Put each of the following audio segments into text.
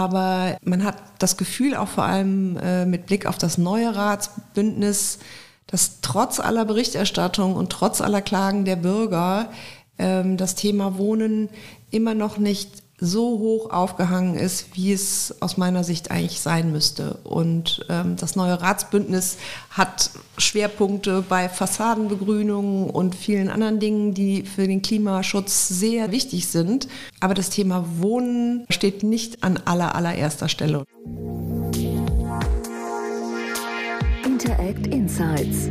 Aber man hat das Gefühl, auch vor allem äh, mit Blick auf das neue Ratsbündnis, dass trotz aller Berichterstattung und trotz aller Klagen der Bürger ähm, das Thema Wohnen immer noch nicht so hoch aufgehangen ist, wie es aus meiner Sicht eigentlich sein müsste. Und ähm, das neue Ratsbündnis hat Schwerpunkte bei Fassadenbegrünung und vielen anderen Dingen, die für den Klimaschutz sehr wichtig sind. Aber das Thema Wohnen steht nicht an aller allererster Stelle. Interact Insights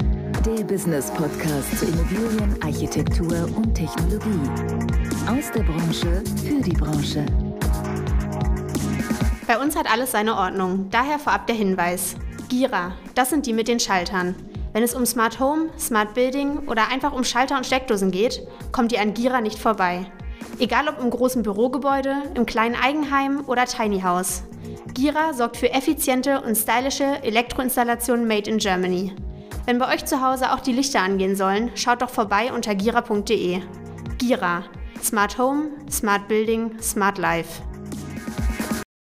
der Business Podcast zu Immobilien, Architektur und Technologie. Aus der Branche für die Branche. Bei uns hat alles seine Ordnung, daher vorab der Hinweis. Gira, das sind die mit den Schaltern. Wenn es um Smart Home, Smart Building oder einfach um Schalter und Steckdosen geht, kommt ihr an Gira nicht vorbei. Egal ob im großen Bürogebäude, im kleinen Eigenheim oder Tiny House. Gira sorgt für effiziente und stylische Elektroinstallationen made in Germany. Wenn bei euch zu Hause auch die Lichter angehen sollen, schaut doch vorbei unter gira.de. Gira. Smart Home, Smart Building, Smart Life.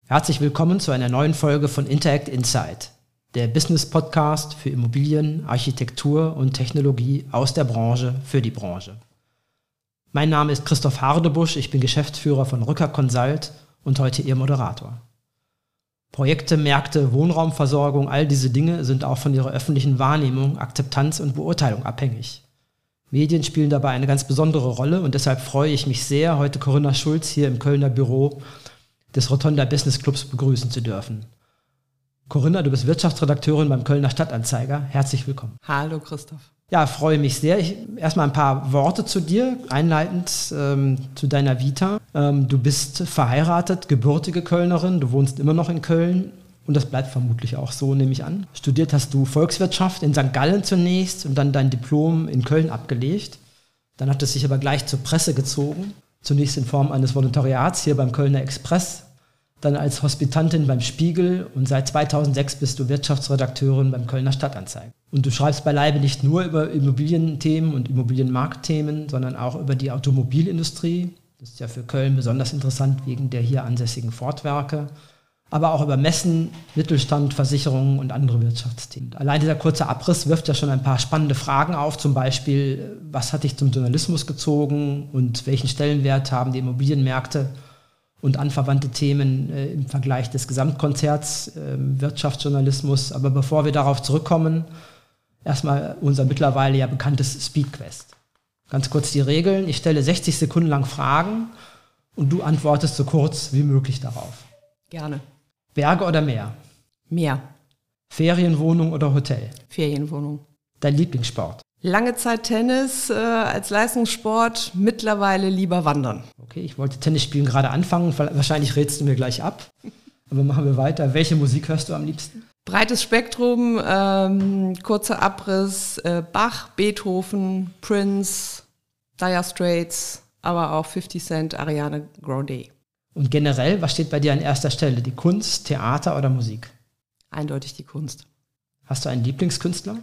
Herzlich willkommen zu einer neuen Folge von Interact Insight, der Business Podcast für Immobilien, Architektur und Technologie aus der Branche für die Branche. Mein Name ist Christoph Hardebusch, ich bin Geschäftsführer von Rücker Consult und heute Ihr Moderator. Projekte, Märkte, Wohnraumversorgung, all diese Dinge sind auch von ihrer öffentlichen Wahrnehmung, Akzeptanz und Beurteilung abhängig. Medien spielen dabei eine ganz besondere Rolle und deshalb freue ich mich sehr, heute Corinna Schulz hier im Kölner Büro des Rotonda Business Clubs begrüßen zu dürfen. Corinna, du bist Wirtschaftsredakteurin beim Kölner Stadtanzeiger. Herzlich willkommen. Hallo Christoph. Ja, freue mich sehr. Ich, erstmal ein paar Worte zu dir, einleitend ähm, zu deiner Vita. Ähm, du bist verheiratet, gebürtige Kölnerin, du wohnst immer noch in Köln und das bleibt vermutlich auch so, nehme ich an. Studiert hast du Volkswirtschaft in St. Gallen zunächst und dann dein Diplom in Köln abgelegt. Dann hat es sich aber gleich zur Presse gezogen. Zunächst in Form eines Volontariats hier beim Kölner Express, dann als Hospitantin beim Spiegel und seit 2006 bist du Wirtschaftsredakteurin beim Kölner Stadtanzeiger. Und du schreibst beileibe nicht nur über Immobilienthemen und Immobilienmarktthemen, sondern auch über die Automobilindustrie. Das ist ja für Köln besonders interessant wegen der hier ansässigen Fortwerke. Aber auch über Messen, Mittelstand, Versicherungen und andere Wirtschaftsthemen. Allein dieser kurze Abriss wirft ja schon ein paar spannende Fragen auf. Zum Beispiel, was hat dich zum Journalismus gezogen und welchen Stellenwert haben die Immobilienmärkte und anverwandte Themen äh, im Vergleich des Gesamtkonzerts äh, Wirtschaftsjournalismus. Aber bevor wir darauf zurückkommen, erstmal unser mittlerweile ja bekanntes Speedquest. Ganz kurz die Regeln. Ich stelle 60 Sekunden lang Fragen und du antwortest so kurz wie möglich darauf. Gerne. Berge oder Meer? Meer. Ferienwohnung oder Hotel? Ferienwohnung. Dein Lieblingssport? Lange Zeit Tennis äh, als Leistungssport, mittlerweile lieber wandern. Okay, ich wollte Tennis spielen gerade anfangen, wahrscheinlich rätst du mir gleich ab. Aber machen wir weiter. Welche Musik hörst du am liebsten? Breites Spektrum, ähm, kurzer Abriss, äh, Bach, Beethoven, Prince, Dire Straits, aber auch 50 Cent, Ariane Grande. Und generell, was steht bei dir an erster Stelle? Die Kunst, Theater oder Musik? Eindeutig die Kunst. Hast du einen Lieblingskünstler?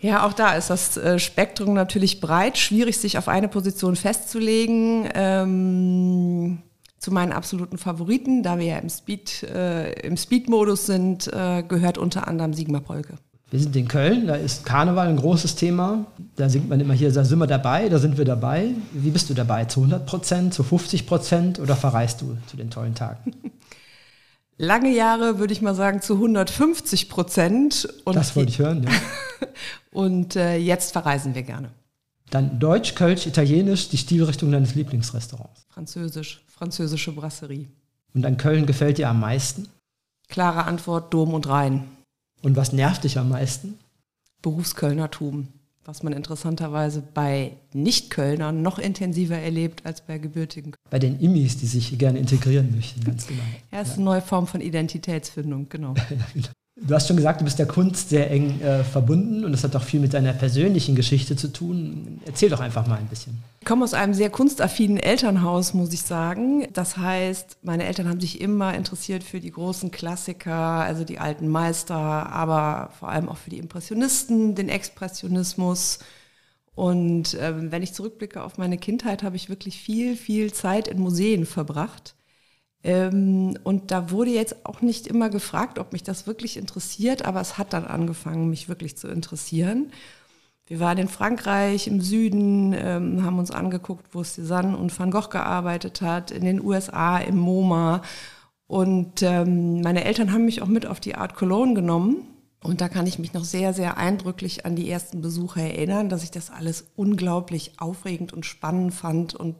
Ja, auch da ist das äh, Spektrum natürlich breit, schwierig sich auf eine Position festzulegen. Ähm, zu meinen absoluten Favoriten, da wir ja im Speed, äh, im Speed-Modus sind, äh, gehört unter anderem Sigmar Polke. Wir sind in Köln, da ist Karneval ein großes Thema. Da singt man immer hier, da sind wir dabei, da sind wir dabei. Wie bist du dabei? Zu 100 Prozent, zu 50 Prozent oder verreist du zu den tollen Tagen? Lange Jahre würde ich mal sagen zu 150 Prozent. Das wollte ich hören, ja. Und äh, jetzt verreisen wir gerne. Dann Deutsch, Kölsch, Italienisch, die Stilrichtung deines Lieblingsrestaurants. Französisch, französische Brasserie. Und an Köln gefällt dir am meisten? Klare Antwort, Dom und Rhein. Und was nervt dich am meisten? Berufskölnertum, was man interessanterweise bei Nicht-Kölnern noch intensiver erlebt als bei gebürtigen. Bei den Immis, die sich gerne integrieren möchten, ganz genau. Ja, ist eine neue Form von Identitätsfindung, genau. Du hast schon gesagt, du bist der Kunst sehr eng äh, verbunden und das hat auch viel mit deiner persönlichen Geschichte zu tun. Erzähl doch einfach mal ein bisschen. Ich komme aus einem sehr kunstaffinen Elternhaus, muss ich sagen. Das heißt, meine Eltern haben sich immer interessiert für die großen Klassiker, also die alten Meister, aber vor allem auch für die Impressionisten, den Expressionismus. Und ähm, wenn ich zurückblicke auf meine Kindheit, habe ich wirklich viel, viel Zeit in Museen verbracht und da wurde jetzt auch nicht immer gefragt, ob mich das wirklich interessiert, aber es hat dann angefangen, mich wirklich zu interessieren. Wir waren in Frankreich im Süden, ähm, haben uns angeguckt, wo Cézanne und Van Gogh gearbeitet hat, in den USA, im MoMA. Und ähm, meine Eltern haben mich auch mit auf die Art Cologne genommen. Und da kann ich mich noch sehr, sehr eindrücklich an die ersten Besuche erinnern, dass ich das alles unglaublich aufregend und spannend fand und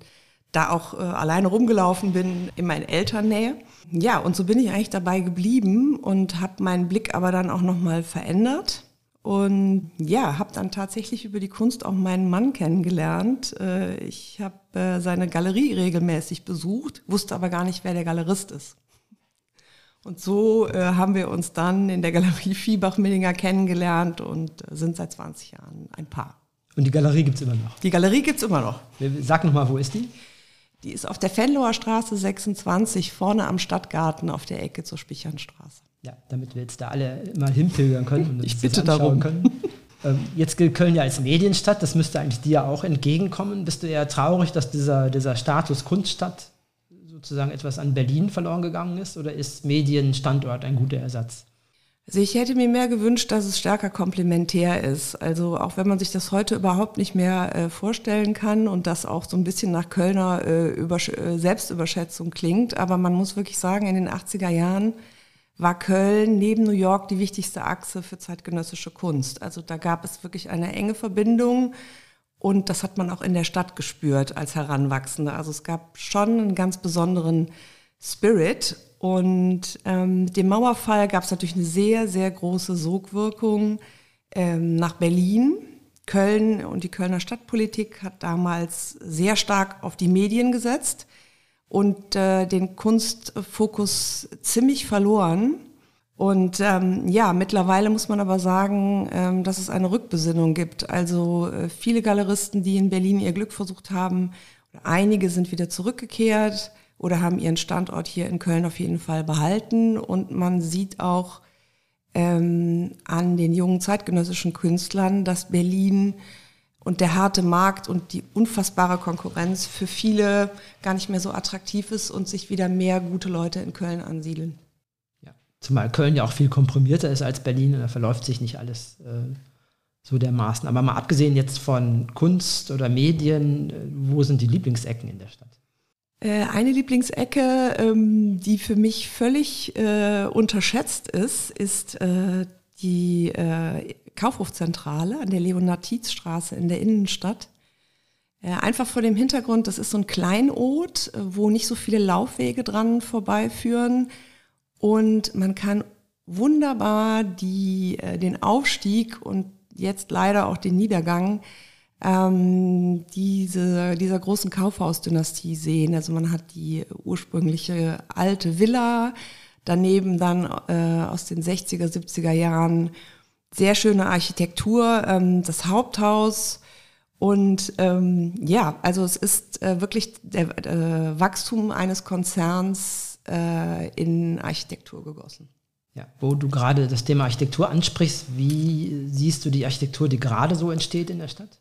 da auch äh, alleine rumgelaufen bin in meinen Elternnähe. Ja, und so bin ich eigentlich dabei geblieben und habe meinen Blick aber dann auch nochmal verändert. Und ja, habe dann tatsächlich über die Kunst auch meinen Mann kennengelernt. Äh, ich habe äh, seine Galerie regelmäßig besucht, wusste aber gar nicht, wer der Galerist ist. Und so äh, haben wir uns dann in der Galerie Viehbach-Millinger kennengelernt und äh, sind seit 20 Jahren ein Paar. Und die Galerie gibt es immer noch? Die Galerie gibt es immer noch. Sag nochmal, wo ist die? Die ist auf der Fenloher Straße 26, vorne am Stadtgarten auf der Ecke zur Spichernstraße. Ja, damit wir jetzt da alle mal hinpilgern können und uns ich bitte darum. können. Ähm, jetzt gilt Köln ja als Medienstadt, das müsste eigentlich dir auch entgegenkommen. Bist du eher traurig, dass dieser, dieser Status Kunststadt sozusagen etwas an Berlin verloren gegangen ist oder ist Medienstandort ein guter Ersatz? Also ich hätte mir mehr gewünscht, dass es stärker komplementär ist. Also auch wenn man sich das heute überhaupt nicht mehr äh, vorstellen kann und das auch so ein bisschen nach Kölner äh, Übersch äh, Selbstüberschätzung klingt. Aber man muss wirklich sagen, in den 80er Jahren war Köln neben New York die wichtigste Achse für zeitgenössische Kunst. Also da gab es wirklich eine enge Verbindung und das hat man auch in der Stadt gespürt als Heranwachsende. Also es gab schon einen ganz besonderen Spirit. Und ähm, dem Mauerfall gab es natürlich eine sehr, sehr große Sogwirkung ähm, nach Berlin. Köln und die Kölner Stadtpolitik hat damals sehr stark auf die Medien gesetzt und äh, den Kunstfokus ziemlich verloren. Und ähm, ja, mittlerweile muss man aber sagen, ähm, dass es eine Rückbesinnung gibt. Also äh, viele Galeristen, die in Berlin ihr Glück versucht haben, einige sind wieder zurückgekehrt oder haben ihren Standort hier in Köln auf jeden Fall behalten. Und man sieht auch ähm, an den jungen zeitgenössischen Künstlern, dass Berlin und der harte Markt und die unfassbare Konkurrenz für viele gar nicht mehr so attraktiv ist und sich wieder mehr gute Leute in Köln ansiedeln. Zumal Köln ja auch viel komprimierter ist als Berlin und da verläuft sich nicht alles äh, so dermaßen. Aber mal abgesehen jetzt von Kunst oder Medien, äh, wo sind die Lieblingsecken in der Stadt? Äh, eine Lieblingsecke, ähm, die für mich völlig äh, unterschätzt ist, ist äh, die Kaufhofzentrale an der Leonard-Tietz-Straße in der Innenstadt. Einfach vor dem Hintergrund, das ist so ein Kleinod, wo nicht so viele Laufwege dran vorbeiführen und man kann wunderbar die, den Aufstieg und jetzt leider auch den Niedergang ähm, diese, dieser großen Kaufhausdynastie sehen. Also man hat die ursprüngliche alte Villa, daneben dann äh, aus den 60er, 70er Jahren sehr schöne Architektur, ähm, das Haupthaus. Und ähm, ja, also es ist äh, wirklich der äh, Wachstum eines Konzerns äh, in Architektur gegossen. Ja, wo du gerade das Thema Architektur ansprichst, wie siehst du die Architektur, die gerade so entsteht in der Stadt?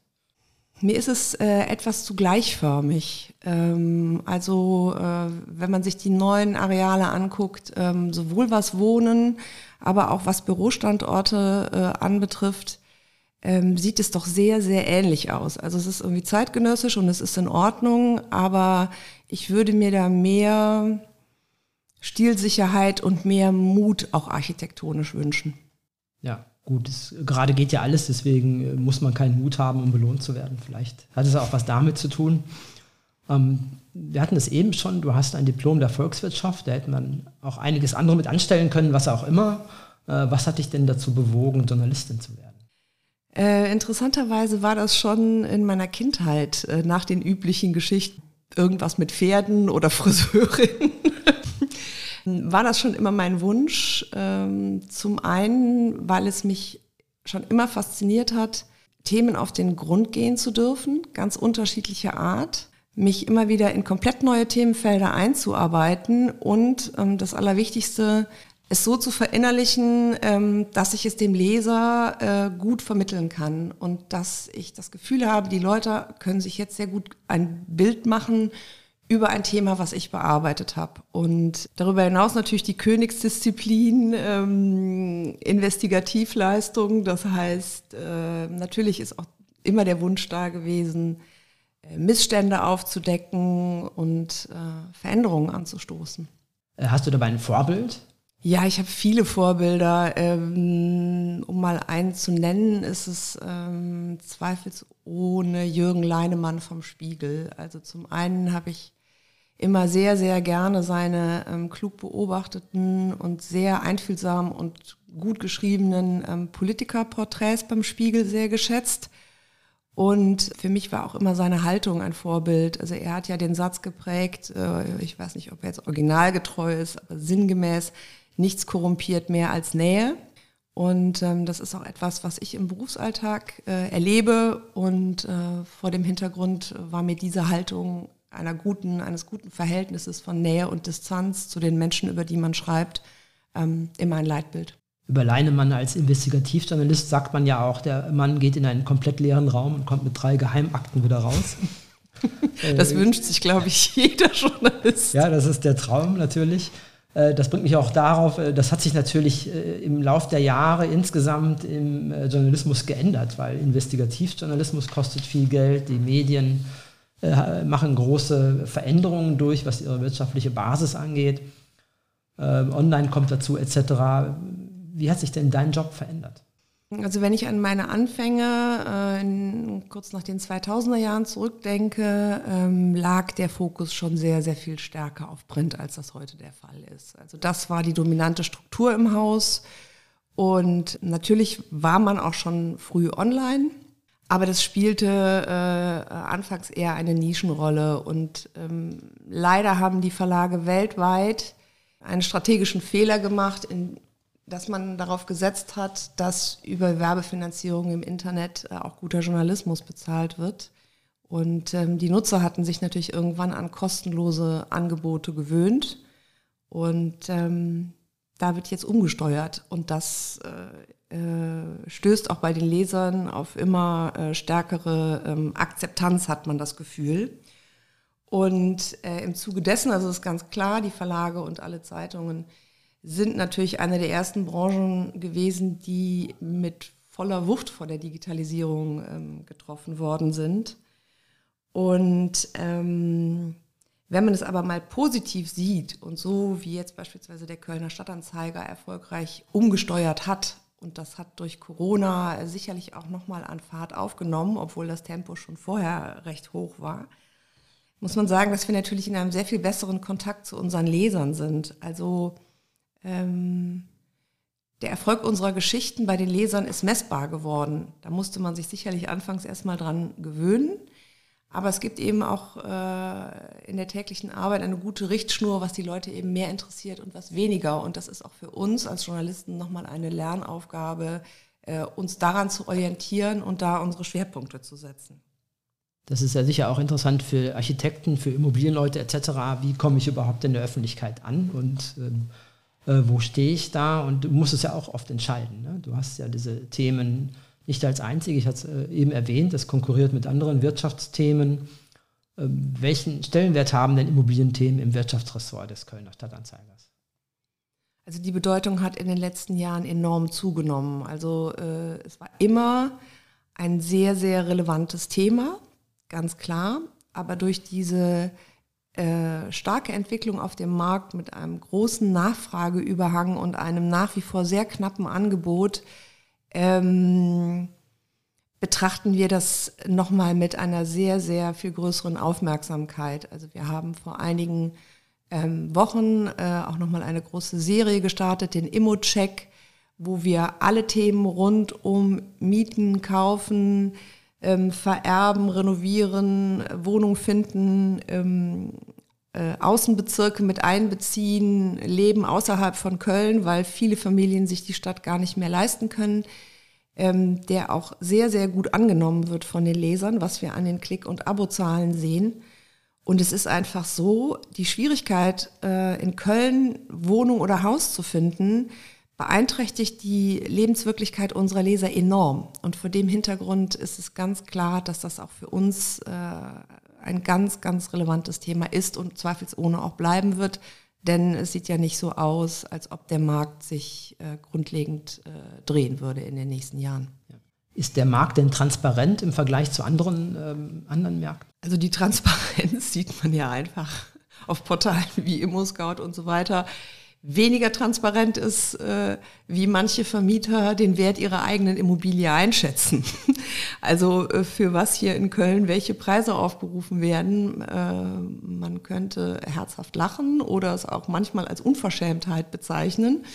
Mir ist es äh, etwas zu gleichförmig. Ähm, also äh, wenn man sich die neuen Areale anguckt, ähm, sowohl was Wohnen, aber auch was Bürostandorte äh, anbetrifft, ähm, sieht es doch sehr, sehr ähnlich aus. Also es ist irgendwie zeitgenössisch und es ist in Ordnung, aber ich würde mir da mehr Stilsicherheit und mehr Mut auch architektonisch wünschen. Ja, gut, es, gerade geht ja alles, deswegen äh, muss man keinen Mut haben, um belohnt zu werden. Vielleicht hat es auch was damit zu tun. Ähm, wir hatten es eben schon, du hast ein Diplom der Volkswirtschaft, da hätte man auch einiges andere mit anstellen können, was auch immer. Äh, was hat dich denn dazu bewogen, Journalistin zu werden? Äh, interessanterweise war das schon in meiner Kindheit äh, nach den üblichen Geschichten. Irgendwas mit Pferden oder Friseurin war das schon immer mein Wunsch. Ähm, zum einen, weil es mich schon immer fasziniert hat, Themen auf den Grund gehen zu dürfen, ganz unterschiedlicher Art, mich immer wieder in komplett neue Themenfelder einzuarbeiten und ähm, das Allerwichtigste, es so zu verinnerlichen, ähm, dass ich es dem Leser äh, gut vermitteln kann und dass ich das Gefühl habe, die Leute können sich jetzt sehr gut ein Bild machen über ein Thema, was ich bearbeitet habe. Und darüber hinaus natürlich die Königsdisziplin, ähm, Investigativleistung. Das heißt, äh, natürlich ist auch immer der Wunsch da gewesen, äh, Missstände aufzudecken und äh, Veränderungen anzustoßen. Äh, hast du dabei ein Vorbild? Ja, ich habe viele Vorbilder. Ähm, um mal einen zu nennen, ist es ähm, zweifelsohne Jürgen Leinemann vom Spiegel. Also zum einen habe ich immer sehr, sehr gerne seine ähm, klug beobachteten und sehr einfühlsam und gut geschriebenen ähm, Politikerporträts beim Spiegel sehr geschätzt. Und für mich war auch immer seine Haltung ein Vorbild. Also er hat ja den Satz geprägt, äh, ich weiß nicht, ob er jetzt originalgetreu ist, aber sinngemäß, nichts korrumpiert mehr als Nähe. Und ähm, das ist auch etwas, was ich im Berufsalltag äh, erlebe. Und äh, vor dem Hintergrund war mir diese Haltung einer guten, eines guten Verhältnisses von Nähe und Distanz zu den Menschen, über die man schreibt, ähm, immer ein Leitbild. Über Leinemann als Investigativjournalist sagt man ja auch, der Mann geht in einen komplett leeren Raum und kommt mit drei Geheimakten wieder raus. das äh, wünscht sich, glaube ich, jeder Journalist. Ja, das ist der Traum natürlich. Äh, das bringt mich auch darauf, äh, das hat sich natürlich äh, im Laufe der Jahre insgesamt im Journalismus geändert, weil Investigativjournalismus kostet viel Geld, die Medien machen große Veränderungen durch, was ihre wirtschaftliche Basis angeht. Online kommt dazu etc. Wie hat sich denn dein Job verändert? Also wenn ich an meine Anfänge äh, kurz nach den 2000er Jahren zurückdenke, ähm, lag der Fokus schon sehr, sehr viel stärker auf Print, als das heute der Fall ist. Also das war die dominante Struktur im Haus. Und natürlich war man auch schon früh online, aber das spielte äh, anfangs eher eine Nischenrolle. Und ähm, leider haben die Verlage weltweit einen strategischen Fehler gemacht, in, dass man darauf gesetzt hat, dass über Werbefinanzierung im Internet äh, auch guter Journalismus bezahlt wird. Und ähm, die Nutzer hatten sich natürlich irgendwann an kostenlose Angebote gewöhnt. Und ähm, da wird jetzt umgesteuert. Und das äh, stößt auch bei den Lesern auf immer äh, stärkere ähm, Akzeptanz, hat man das Gefühl. Und äh, im Zuge dessen, also ist ganz klar, die Verlage und alle Zeitungen sind natürlich eine der ersten Branchen gewesen, die mit voller Wucht vor der Digitalisierung ähm, getroffen worden sind. Und ähm, wenn man es aber mal positiv sieht und so wie jetzt beispielsweise der Kölner Stadtanzeiger erfolgreich umgesteuert hat, und das hat durch Corona sicherlich auch nochmal an Fahrt aufgenommen, obwohl das Tempo schon vorher recht hoch war, muss man sagen, dass wir natürlich in einem sehr viel besseren Kontakt zu unseren Lesern sind. Also ähm, der Erfolg unserer Geschichten bei den Lesern ist messbar geworden. Da musste man sich sicherlich anfangs erstmal dran gewöhnen. Aber es gibt eben auch äh, in der täglichen Arbeit eine gute Richtschnur, was die Leute eben mehr interessiert und was weniger. Und das ist auch für uns als Journalisten nochmal eine Lernaufgabe, äh, uns daran zu orientieren und da unsere Schwerpunkte zu setzen. Das ist ja sicher auch interessant für Architekten, für Immobilienleute etc. Wie komme ich überhaupt in der Öffentlichkeit an? Und ähm, äh, wo stehe ich da und du musst es ja auch oft entscheiden. Ne? Du hast ja diese Themen nicht als einzige, ich hatte es äh, eben erwähnt, das konkurriert mit anderen Wirtschaftsthemen. Ähm, welchen Stellenwert haben denn Immobilienthemen im Wirtschaftsressort des Kölner Stadtanzeigers? Also die Bedeutung hat in den letzten Jahren enorm zugenommen. Also äh, es war immer ein sehr, sehr relevantes Thema, ganz klar. Aber durch diese äh, starke Entwicklung auf dem Markt mit einem großen Nachfrageüberhang und einem nach wie vor sehr knappen Angebot ähm, betrachten wir das nochmal mit einer sehr, sehr viel größeren Aufmerksamkeit. Also wir haben vor einigen ähm, Wochen äh, auch nochmal eine große Serie gestartet, den Immo-Check, wo wir alle Themen rund um Mieten, Kaufen, ähm, vererben, renovieren, Wohnung finden, ähm, äh, Außenbezirke mit einbeziehen, leben außerhalb von Köln, weil viele Familien sich die Stadt gar nicht mehr leisten können, ähm, der auch sehr, sehr gut angenommen wird von den Lesern, was wir an den Klick- und Abozahlen sehen. Und es ist einfach so, die Schwierigkeit, äh, in Köln Wohnung oder Haus zu finden, beeinträchtigt die Lebenswirklichkeit unserer Leser enorm. Und vor dem Hintergrund ist es ganz klar, dass das auch für uns äh, ein ganz, ganz relevantes Thema ist und zweifelsohne auch bleiben wird. Denn es sieht ja nicht so aus, als ob der Markt sich äh, grundlegend äh, drehen würde in den nächsten Jahren. Ist der Markt denn transparent im Vergleich zu anderen, ähm, anderen Märkten? Also die Transparenz sieht man ja einfach auf Portalen wie ImmoScout und so weiter weniger transparent ist, äh, wie manche Vermieter den Wert ihrer eigenen Immobilie einschätzen. also äh, für was hier in Köln welche Preise aufgerufen werden. Äh, man könnte herzhaft lachen oder es auch manchmal als Unverschämtheit bezeichnen.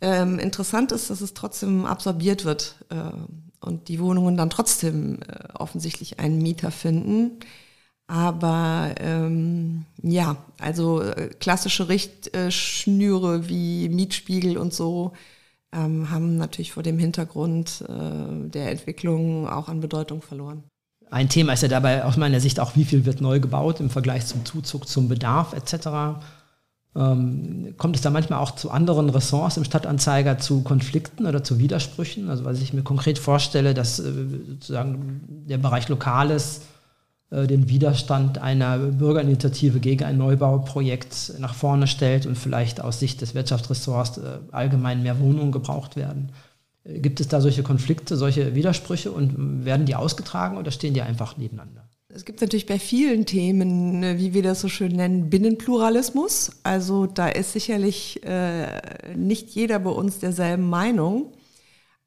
Ähm, interessant ist, dass es trotzdem absorbiert wird äh, und die Wohnungen dann trotzdem äh, offensichtlich einen Mieter finden. Aber ähm, ja, also äh, klassische Richtschnüre wie Mietspiegel und so ähm, haben natürlich vor dem Hintergrund äh, der Entwicklung auch an Bedeutung verloren. Ein Thema ist ja dabei aus meiner Sicht auch, wie viel wird neu gebaut im Vergleich zum Zuzug, zum Bedarf etc. Ähm, kommt es da manchmal auch zu anderen Ressorts im Stadtanzeiger zu Konflikten oder zu Widersprüchen? Also was ich mir konkret vorstelle, dass äh, sozusagen der Bereich Lokales den Widerstand einer Bürgerinitiative gegen ein Neubauprojekt nach vorne stellt und vielleicht aus Sicht des Wirtschaftsressorts äh, allgemein mehr Wohnungen gebraucht werden. Äh, gibt es da solche Konflikte, solche Widersprüche und werden die ausgetragen oder stehen die einfach nebeneinander? Es gibt natürlich bei vielen Themen, wie wir das so schön nennen, Binnenpluralismus. Also da ist sicherlich äh, nicht jeder bei uns derselben Meinung.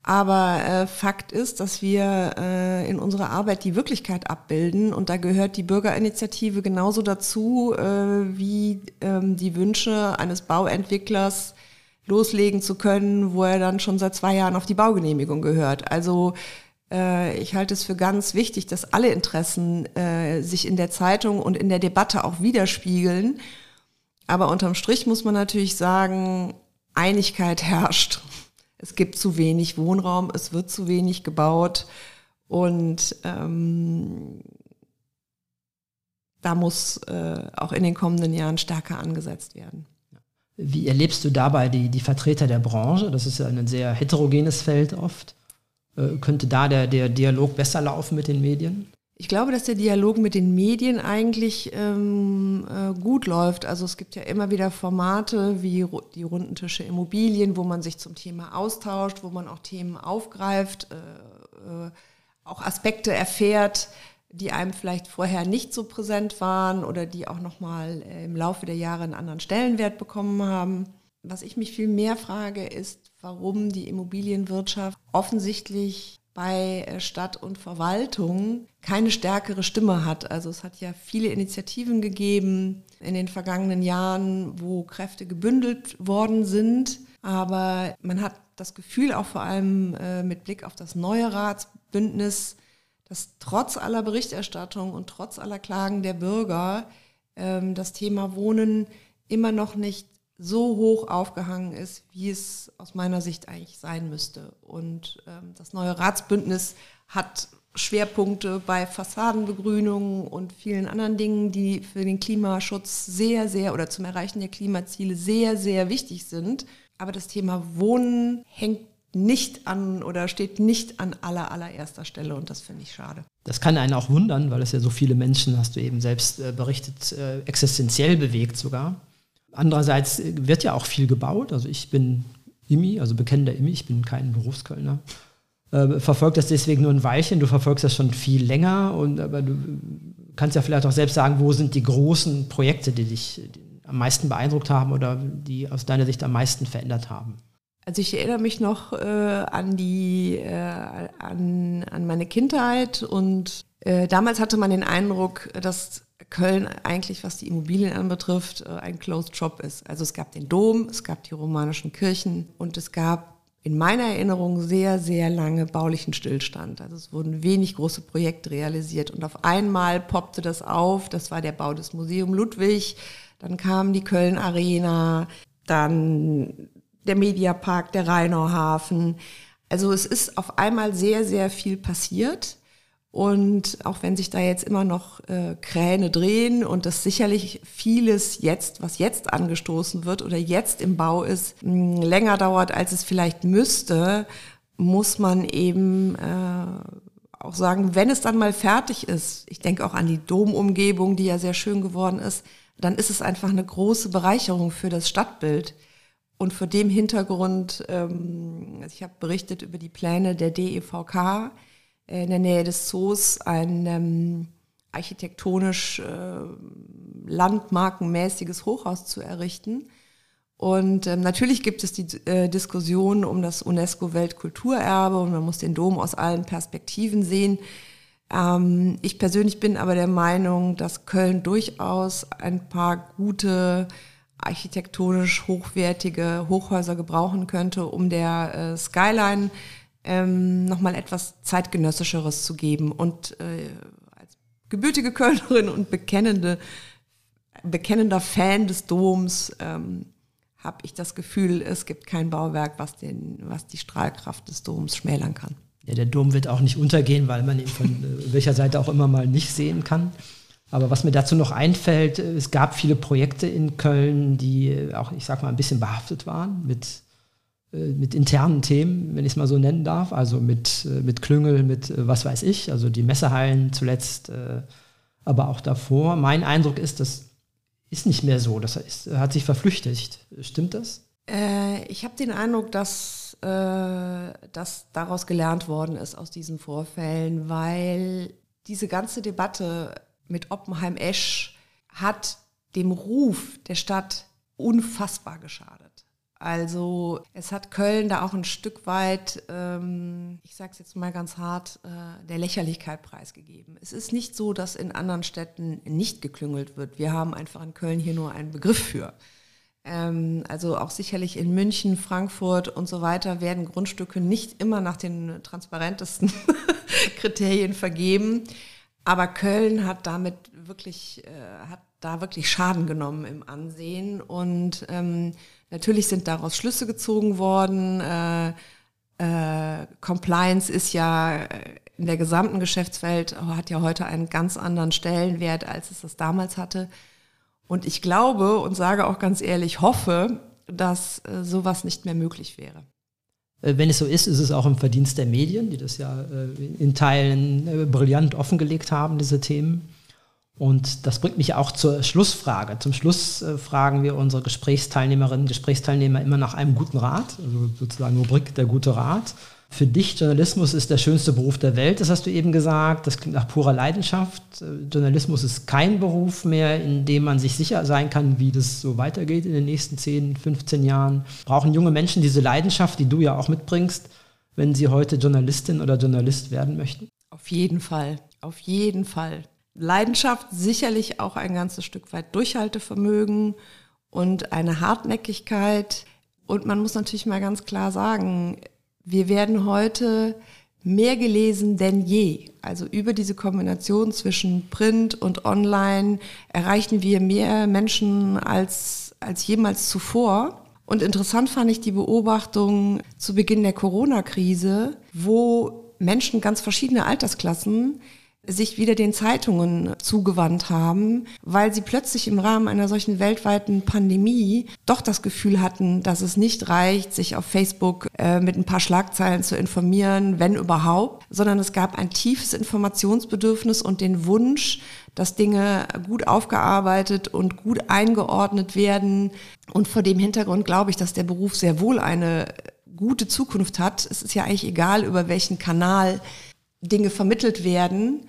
Aber äh, Fakt ist, dass wir äh, in unserer Arbeit die Wirklichkeit abbilden und da gehört die Bürgerinitiative genauso dazu äh, wie ähm, die Wünsche eines Bauentwicklers loslegen zu können, wo er dann schon seit zwei Jahren auf die Baugenehmigung gehört. Also äh, ich halte es für ganz wichtig, dass alle Interessen äh, sich in der Zeitung und in der Debatte auch widerspiegeln. Aber unterm Strich muss man natürlich sagen, Einigkeit herrscht es gibt zu wenig Wohnraum, es wird zu wenig gebaut und ähm, da muss äh, auch in den kommenden Jahren stärker angesetzt werden. Wie erlebst du dabei die, die Vertreter der Branche? Das ist ja ein sehr heterogenes Feld oft. Äh, könnte da der, der Dialog besser laufen mit den Medien? Ich glaube, dass der Dialog mit den Medien eigentlich ähm, äh, gut läuft. Also es gibt ja immer wieder Formate wie die Rundentische Immobilien, wo man sich zum Thema austauscht, wo man auch Themen aufgreift, äh, äh, auch Aspekte erfährt, die einem vielleicht vorher nicht so präsent waren oder die auch nochmal äh, im Laufe der Jahre einen anderen Stellenwert bekommen haben. Was ich mich viel mehr frage, ist, warum die Immobilienwirtschaft offensichtlich bei äh, Stadt und Verwaltung keine stärkere Stimme hat. Also es hat ja viele Initiativen gegeben in den vergangenen Jahren, wo Kräfte gebündelt worden sind. Aber man hat das Gefühl, auch vor allem äh, mit Blick auf das neue Ratsbündnis, dass trotz aller Berichterstattung und trotz aller Klagen der Bürger ähm, das Thema Wohnen immer noch nicht so hoch aufgehangen ist, wie es aus meiner Sicht eigentlich sein müsste. Und ähm, das neue Ratsbündnis hat Schwerpunkte bei Fassadenbegrünung und vielen anderen Dingen, die für den Klimaschutz sehr, sehr oder zum Erreichen der Klimaziele sehr, sehr wichtig sind. Aber das Thema Wohnen hängt nicht an oder steht nicht an aller, allererster Stelle und das finde ich schade. Das kann einen auch wundern, weil es ja so viele Menschen, hast du eben selbst äh, berichtet, äh, existenziell bewegt sogar. Andererseits wird ja auch viel gebaut. Also ich bin Immi, also bekennender Immi, ich bin kein Berufskölner. Äh, verfolgt das deswegen nur ein Weilchen, du verfolgst das schon viel länger und aber du kannst ja vielleicht auch selbst sagen, wo sind die großen Projekte, die dich am meisten beeindruckt haben oder die aus deiner Sicht am meisten verändert haben? Also ich erinnere mich noch äh, an die äh, an, an meine Kindheit und äh, damals hatte man den Eindruck, dass Köln eigentlich, was die Immobilien anbetrifft, äh, ein Closed Shop ist. Also es gab den Dom, es gab die romanischen Kirchen und es gab in meiner Erinnerung sehr, sehr lange baulichen Stillstand. Also es wurden wenig große Projekte realisiert und auf einmal poppte das auf. Das war der Bau des Museum Ludwig. Dann kam die Köln Arena, dann der Mediapark, der Rheinauhafen. Also es ist auf einmal sehr, sehr viel passiert. Und auch wenn sich da jetzt immer noch äh, Kräne drehen und das sicherlich vieles jetzt, was jetzt angestoßen wird oder jetzt im Bau ist, länger dauert, als es vielleicht müsste, muss man eben äh, auch sagen, wenn es dann mal fertig ist, ich denke auch an die Domumgebung, die ja sehr schön geworden ist, dann ist es einfach eine große Bereicherung für das Stadtbild. Und vor dem Hintergrund, ähm, also ich habe berichtet über die Pläne der DEVK in der Nähe des Zoos, ein ähm, architektonisch äh, landmarkenmäßiges Hochhaus zu errichten. Und ähm, natürlich gibt es die äh, Diskussion um das UNESCO-Weltkulturerbe und man muss den Dom aus allen Perspektiven sehen. Ähm, ich persönlich bin aber der Meinung, dass Köln durchaus ein paar gute architektonisch hochwertige Hochhäuser gebrauchen könnte, um der äh, Skyline ähm, nochmal etwas zeitgenössischeres zu geben. Und äh, als gebürtige Kölnerin und bekennende, bekennender Fan des Doms ähm, habe ich das Gefühl, es gibt kein Bauwerk, was, den, was die Strahlkraft des Doms schmälern kann. Ja, der Dom wird auch nicht untergehen, weil man ihn von äh, welcher Seite auch immer mal nicht sehen kann. Aber was mir dazu noch einfällt, äh, es gab viele Projekte in Köln, die äh, auch, ich sag mal, ein bisschen behaftet waren mit, mit internen Themen, wenn ich es mal so nennen darf. Also mit, mit Klüngel, mit was weiß ich, also die Messehallen zuletzt, aber auch davor. Mein Eindruck ist, dass ist nicht mehr so. Das ist, hat sich verflüchtigt. Stimmt das? Äh, ich habe den Eindruck, dass, äh, dass daraus gelernt worden ist aus diesen Vorfällen, weil diese ganze Debatte mit Oppenheim-Esch hat dem Ruf der Stadt unfassbar geschadet. Also es hat Köln da auch ein Stück weit, ähm, ich sage es jetzt mal ganz hart, äh, der Lächerlichkeit preisgegeben. Es ist nicht so, dass in anderen Städten nicht geklüngelt wird. Wir haben einfach in Köln hier nur einen Begriff für. Ähm, also auch sicherlich in München, Frankfurt und so weiter werden Grundstücke nicht immer nach den transparentesten Kriterien vergeben. Aber Köln hat damit wirklich, äh, hat da wirklich Schaden genommen im Ansehen und ähm, Natürlich sind daraus Schlüsse gezogen worden. Äh, äh, Compliance ist ja in der gesamten Geschäftswelt, hat ja heute einen ganz anderen Stellenwert, als es das damals hatte. Und ich glaube und sage auch ganz ehrlich, hoffe, dass äh, sowas nicht mehr möglich wäre. Äh, wenn es so ist, ist es auch im Verdienst der Medien, die das ja äh, in Teilen äh, brillant offengelegt haben, diese Themen. Und das bringt mich auch zur Schlussfrage. Zum Schluss äh, fragen wir unsere Gesprächsteilnehmerinnen, Gesprächsteilnehmer immer nach einem guten Rat, also sozusagen Rubrik der gute Rat. Für dich, Journalismus ist der schönste Beruf der Welt, das hast du eben gesagt. Das klingt nach purer Leidenschaft. Äh, Journalismus ist kein Beruf mehr, in dem man sich sicher sein kann, wie das so weitergeht in den nächsten 10, 15 Jahren. Brauchen junge Menschen diese Leidenschaft, die du ja auch mitbringst, wenn sie heute Journalistin oder Journalist werden möchten? Auf jeden Fall, auf jeden Fall. Leidenschaft, sicherlich auch ein ganzes Stück weit Durchhaltevermögen und eine Hartnäckigkeit. Und man muss natürlich mal ganz klar sagen, wir werden heute mehr gelesen denn je. Also über diese Kombination zwischen Print und Online erreichen wir mehr Menschen als, als jemals zuvor. Und interessant fand ich die Beobachtung zu Beginn der Corona-Krise, wo Menschen ganz verschiedene Altersklassen sich wieder den Zeitungen zugewandt haben, weil sie plötzlich im Rahmen einer solchen weltweiten Pandemie doch das Gefühl hatten, dass es nicht reicht, sich auf Facebook äh, mit ein paar Schlagzeilen zu informieren, wenn überhaupt, sondern es gab ein tiefes Informationsbedürfnis und den Wunsch, dass Dinge gut aufgearbeitet und gut eingeordnet werden. Und vor dem Hintergrund glaube ich, dass der Beruf sehr wohl eine gute Zukunft hat. Es ist ja eigentlich egal, über welchen Kanal Dinge vermittelt werden.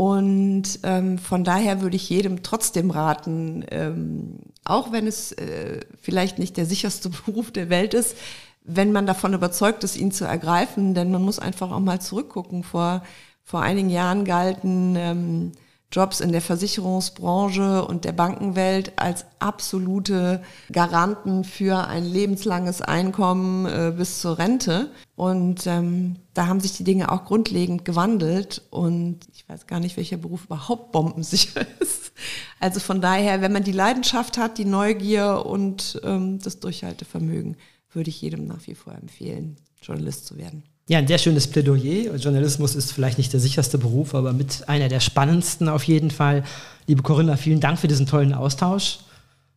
Und ähm, von daher würde ich jedem trotzdem raten, ähm, auch wenn es äh, vielleicht nicht der sicherste Beruf der Welt ist, wenn man davon überzeugt ist, ihn zu ergreifen, denn man muss einfach auch mal zurückgucken. Vor, vor einigen Jahren galten ähm, Jobs in der Versicherungsbranche und der Bankenwelt als absolute Garanten für ein lebenslanges Einkommen äh, bis zur Rente. Und ähm, da haben sich die Dinge auch grundlegend gewandelt. Und ich weiß gar nicht, welcher Beruf überhaupt bombensicher ist. Also von daher, wenn man die Leidenschaft hat, die Neugier und ähm, das Durchhaltevermögen, würde ich jedem nach wie vor empfehlen, Journalist zu werden. Ja, ein sehr schönes Plädoyer. Journalismus ist vielleicht nicht der sicherste Beruf, aber mit einer der spannendsten auf jeden Fall. Liebe Corinna, vielen Dank für diesen tollen Austausch.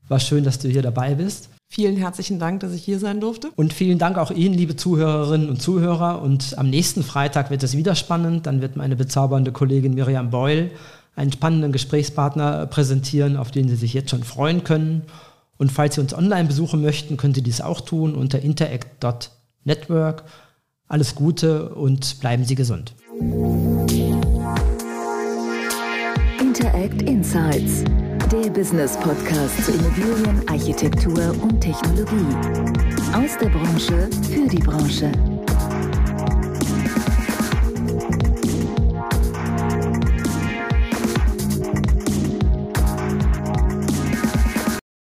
War schön, dass du hier dabei bist. Vielen herzlichen Dank, dass ich hier sein durfte. Und vielen Dank auch Ihnen, liebe Zuhörerinnen und Zuhörer. Und am nächsten Freitag wird es wieder spannend. Dann wird meine bezaubernde Kollegin Miriam Beul einen spannenden Gesprächspartner präsentieren, auf den Sie sich jetzt schon freuen können. Und falls Sie uns online besuchen möchten, können Sie dies auch tun unter interact.network. Alles Gute und bleiben Sie gesund. Interact Insights der Business Podcast zu Immobilien, Architektur und Technologie. Aus der Branche für die Branche.